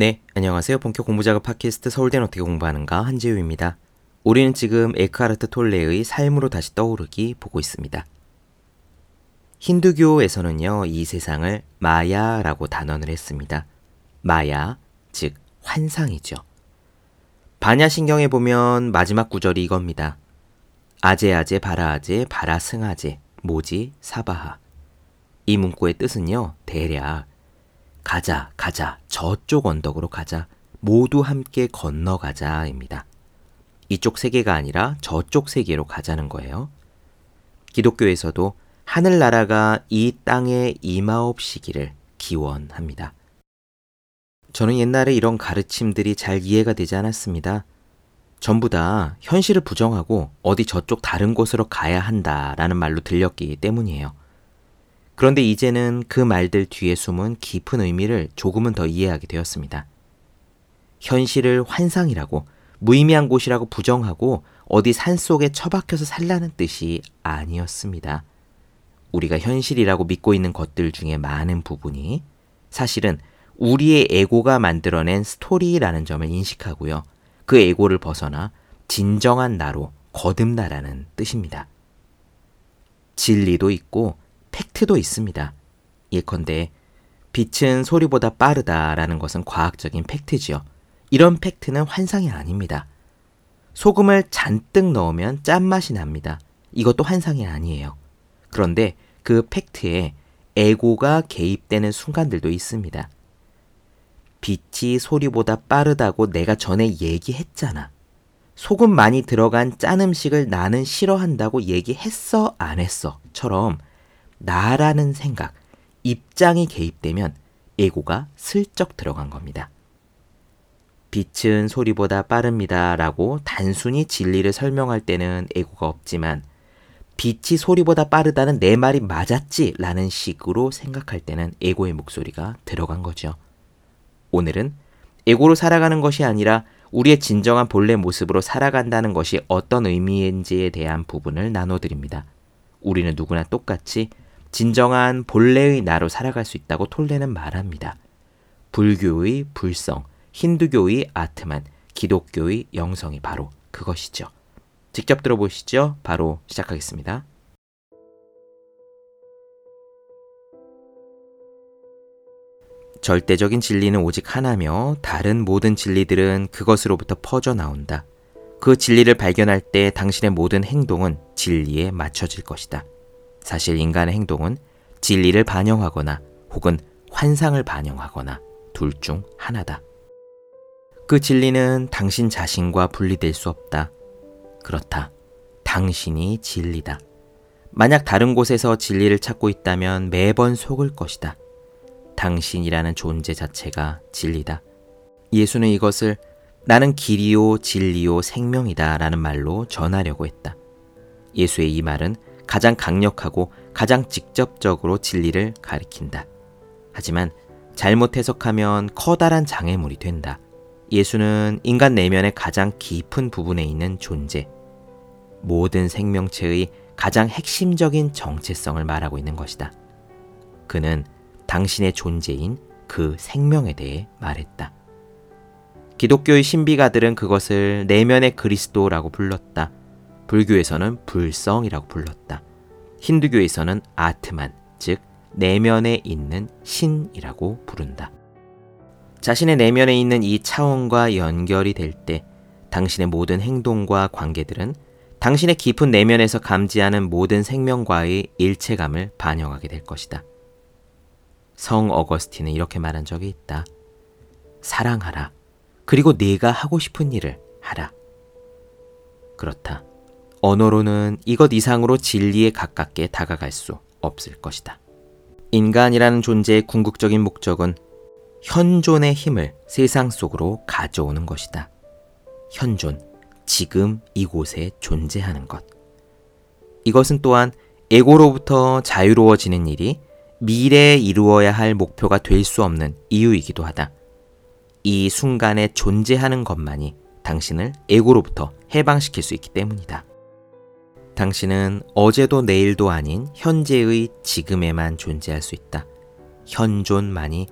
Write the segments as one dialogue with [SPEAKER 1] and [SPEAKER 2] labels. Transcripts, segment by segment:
[SPEAKER 1] 네, 안녕하세요. 본격 공부작업 팟캐스트 서울대는 어떻게 공부하는가 한지우입니다. 우리는 지금 에크하르트 톨레의 삶으로 다시 떠오르기 보고 있습니다. 힌두교에서는요, 이 세상을 마야라고 단언을 했습니다. 마야, 즉 환상이죠. 반야신경에 보면 마지막 구절이 이겁니다. 아제아제 바라아제 바라승아제 모지 사바하. 이 문구의 뜻은요, 대략 가자, 가자, 저쪽 언덕으로 가자, 모두 함께 건너가자입니다. 이쪽 세계가 아니라 저쪽 세계로 가자는 거예요. 기독교에서도 하늘나라가 이 땅에 임하옵시기를 기원합니다. 저는 옛날에 이런 가르침들이 잘 이해가 되지 않았습니다. 전부 다 현실을 부정하고 어디 저쪽 다른 곳으로 가야 한다라는 말로 들렸기 때문이에요. 그런데 이제는 그 말들 뒤에 숨은 깊은 의미를 조금은 더 이해하게 되었습니다. 현실을 환상이라고 무의미한 곳이라고 부정하고 어디 산 속에 처박혀서 살라는 뜻이 아니었습니다. 우리가 현실이라고 믿고 있는 것들 중에 많은 부분이 사실은 우리의 에고가 만들어낸 스토리라는 점을 인식하고요. 그 에고를 벗어나 진정한 나로 거듭나라는 뜻입니다. 진리도 있고 팩트도 있습니다. 예컨대 빛은 소리보다 빠르다라는 것은 과학적인 팩트지요. 이런 팩트는 환상이 아닙니다. 소금을 잔뜩 넣으면 짠맛이 납니다. 이것도 환상이 아니에요. 그런데 그 팩트에 에고가 개입되는 순간들도 있습니다. 빛이 소리보다 빠르다고 내가 전에 얘기했잖아. 소금 많이 들어간 짠 음식을 나는 싫어한다고 얘기했어, 안 했어? 처럼 나라는 생각, 입장이 개입되면 에고가 슬쩍 들어간 겁니다. 빛은 소리보다 빠릅니다. 라고 단순히 진리를 설명할 때는 에고가 없지만 빛이 소리보다 빠르다는 내 말이 맞았지 라는 식으로 생각할 때는 에고의 목소리가 들어간 거죠. 오늘은 에고로 살아가는 것이 아니라 우리의 진정한 본래 모습으로 살아간다는 것이 어떤 의미인지에 대한 부분을 나눠드립니다. 우리는 누구나 똑같이 진정한 본래의 나로 살아갈 수 있다고 톨레는 말합니다. 불교의 불성, 힌두교의 아트만, 기독교의 영성이 바로 그것이죠. 직접 들어보시죠. 바로 시작하겠습니다. 절대적인 진리는 오직 하나며 다른 모든 진리들은 그것으로부터 퍼져 나온다. 그 진리를 발견할 때 당신의 모든 행동은 진리에 맞춰질 것이다. 사실 인간의 행동은 진리를 반영하거나 혹은 환상을 반영하거나 둘 중 하나다. 그 진리는 당신 자신과 분리될 수 없다. 그렇다. 당신이 진리다. 만약 다른 곳에서 진리를 찾고 있다면 매번 속을 것이다. 당신이라는 존재 자체가 진리다. 예수는 이것을 나는 길이요, 진리요, 생명이다 라는 말로 전하려고 했다. 예수의 이 말은 가장 강력하고 가장 직접적으로 진리를 가리킨다. 하지만 잘못 해석하면 커다란 장애물이 된다. 예수는 인간 내면의 가장 깊은 부분에 있는 존재, 모든 생명체의 가장 핵심적인 정체성을 말하고 있는 것이다. 그는 당신의 존재인 그 생명에 대해 말했다. 기독교의 신비가들은 그것을 내면의 그리스도라고 불렀다. 불교에서는 불성이라고 불렀다. 힌두교에서는 아트만, 즉 내면에 있는 신이라고 부른다. 자신의 내면에 있는 이 차원과 연결이 될 때 당신의 모든 행동과 관계들은 당신의 깊은 내면에서 감지하는 모든 생명과의 일체감을 반영하게 될 것이다. 성 어거스틴은 이렇게 말한 적이 있다. 사랑하라. 그리고 네가 하고 싶은 일을 하라. 그렇다. 언어로는 이것 이상으로 진리에 가깝게 다가갈 수 없을 것이다. 인간이라는 존재의 궁극적인 목적은 현존의 힘을 세상 속으로 가져오는 것이다. 현존, 지금 이곳에 존재하는 것. 이것은 또한 에고로부터 자유로워지는 일이 미래에 이루어야 할 목표가 될 수 없는 이유이기도 하다. 이 순간에 존재하는 것만이 당신을 에고로부터 해방시킬 수 있기 때문이다. 당신은 어제도 내일도 아닌 현재의 지금에만 존재할 수 있다. 현존만이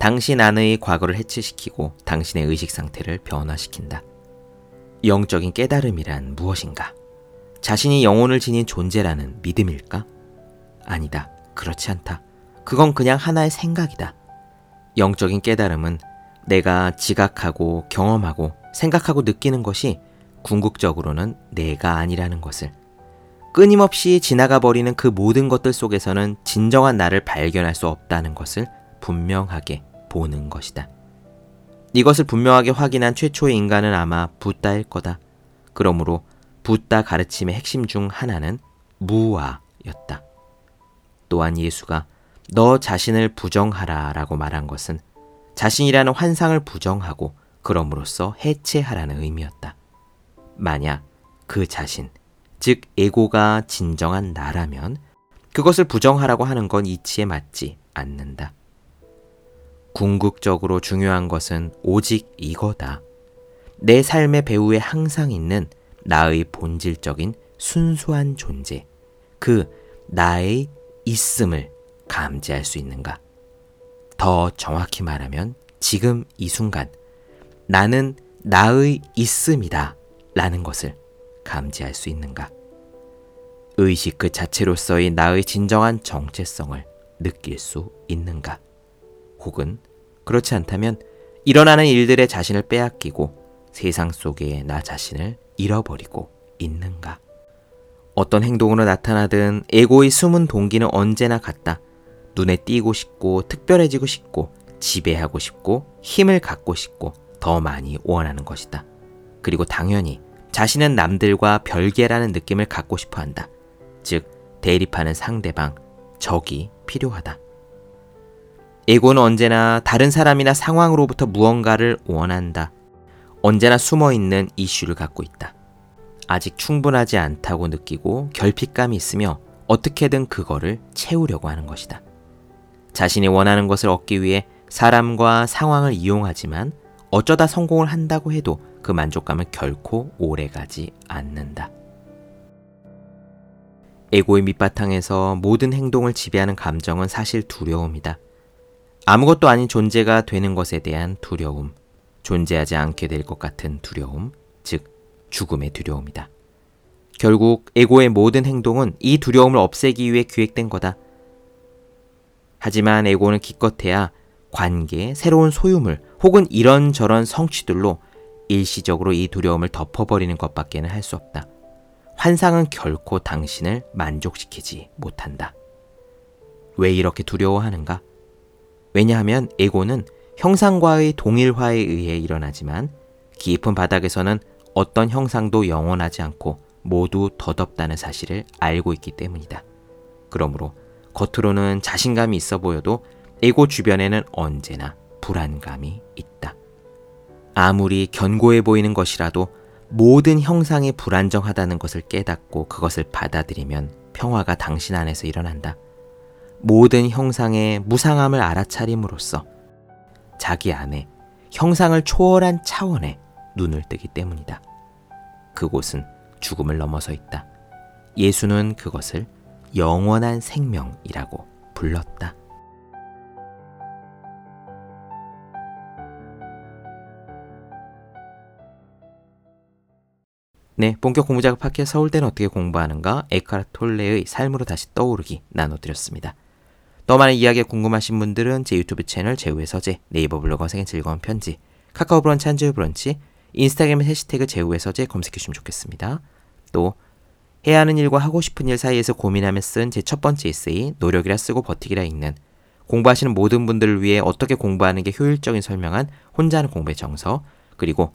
[SPEAKER 1] 당신 안의 과거를 해체시키고 당신의 의식 상태를 변화시킨다. 영적인 깨달음이란 무엇인가? 자신이 영혼을 지닌 존재라는 믿음일까? 아니다. 그렇지 않다. 그건 그냥 하나의 생각이다. 영적인 깨달음은 내가 지각하고 경험하고 생각하고 느끼는 것이 궁극적으로는 내가 아니라는 것을 끊임없이 지나가 버리는 그 모든 것들 속에서는 진정한 나를 발견할 수 없다는 것을 분명하게 보는 것이다. 이것을 분명하게 확인한 최초의 인간은 아마 붓다일 거다. 그러므로 붓다 가르침의 핵심 중 하나는 무아였다. 또한 예수가 너 자신을 부정하라 라고 말한 것은 자신이라는 환상을 부정하고 그럼으로써 해체하라는 의미였다. 만약 그 자신, 즉 에고가 진정한 나라면 그것을 부정하라고 하는 건 이치에 맞지 않는다. 궁극적으로 중요한 것은 오직 이거다. 내 삶의 배후에 항상 있는 나의 본질적인 순수한 존재, 그 나의 있음을 감지할 수 있는가? 더 정확히 말하면 지금 이 순간 나는 나의 있음이다 라는 것을 감지할 수 있는가? 의식 그 자체로서의 나의 진정한 정체성을 느낄 수 있는가? 혹은 그렇지 않다면 일어나는 일들의 자신을 빼앗기고 세상 속에 나 자신을 잃어버리고 있는가? 어떤 행동으로 나타나든 에고의 숨은 동기는 언제나 같다. 눈에 띄고 싶고 특별해지고 싶고 지배하고 싶고 힘을 갖고 싶고 더 많이 원하는 것이다. 그리고 당연히 자신은 남들과 별개라는 느낌을 갖고 싶어 한다. 즉, 대립하는 상대방, 적이 필요하다. 에고는 언제나 다른 사람이나 상황으로부터 무언가를 원한다. 언제나 숨어 있는 이슈를 갖고 있다. 아직 충분하지 않다고 느끼고 결핍감이 있으며 어떻게든 그거를 채우려고 하는 것이다. 자신이 원하는 것을 얻기 위해 사람과 상황을 이용하지만 어쩌다 성공을 한다고 해도 그 만족감은 결코 오래 가지 않는다. 에고의 밑바탕에서 모든 행동을 지배하는 감정은 사실 두려움이다. 아무것도 아닌 존재가 되는 것에 대한 두려움, 존재하지 않게 될 것 같은 두려움, 즉, 죽음의 두려움이다. 결국 에고의 모든 행동은 이 두려움을 없애기 위해 기획된 거다. 하지만 에고는 기껏해야 관계, 새로운 소유물 혹은 이런저런 성취들로 일시적으로 이 두려움을 덮어버리는 것밖에는 할 수 없다. 환상은 결코 당신을 만족시키지 못한다. 왜 이렇게 두려워하는가? 왜냐하면 에고는 형상과의 동일화에 의해 일어나지만 깊은 바닥에서는 어떤 형상도 영원하지 않고 모두 덧없다는 사실을 알고 있기 때문이다. 그러므로 겉으로는 자신감이 있어 보여도 에고 주변에는 언제나 불안감이 있다. 아무리 견고해 보이는 것이라도 모든 형상이 불안정하다는 것을 깨닫고 그것을 받아들이면 평화가 당신 안에서 일어난다. 모든 형상의 무상함을 알아차림으로써 자기 안에 형상을 초월한 차원에 눈을 뜨기 때문이다. 그곳은 죽음을 넘어서 있다. 예수는 그것을 영원한 생명이라고 불렀다. 네, 본격 공부 작업 팟캐 서울대는 어떻게 공부하는가 에카르 톨레의 삶으로 다시 떠오르기 나눠드렸습니다. 더 많은 이야기에 궁금하신 분들은 제 유튜브 채널 제우의 서재, 네이버 블로그 생의 즐거운 편지, 카카오 브런치 한주의 브런치, 인스타그램 해시태그 제우의 서재 검색해주시면 좋겠습니다. 또 해야 하는 일과 하고 싶은 일 사이에서 고민하며 쓴 제 첫 번째 에세이 노력이라 쓰고 버티기라 읽는 공부하시는 모든 분들을 위해 어떻게 공부하는 게 효율적인 설명한 혼자 하는 공부의 정서 그리고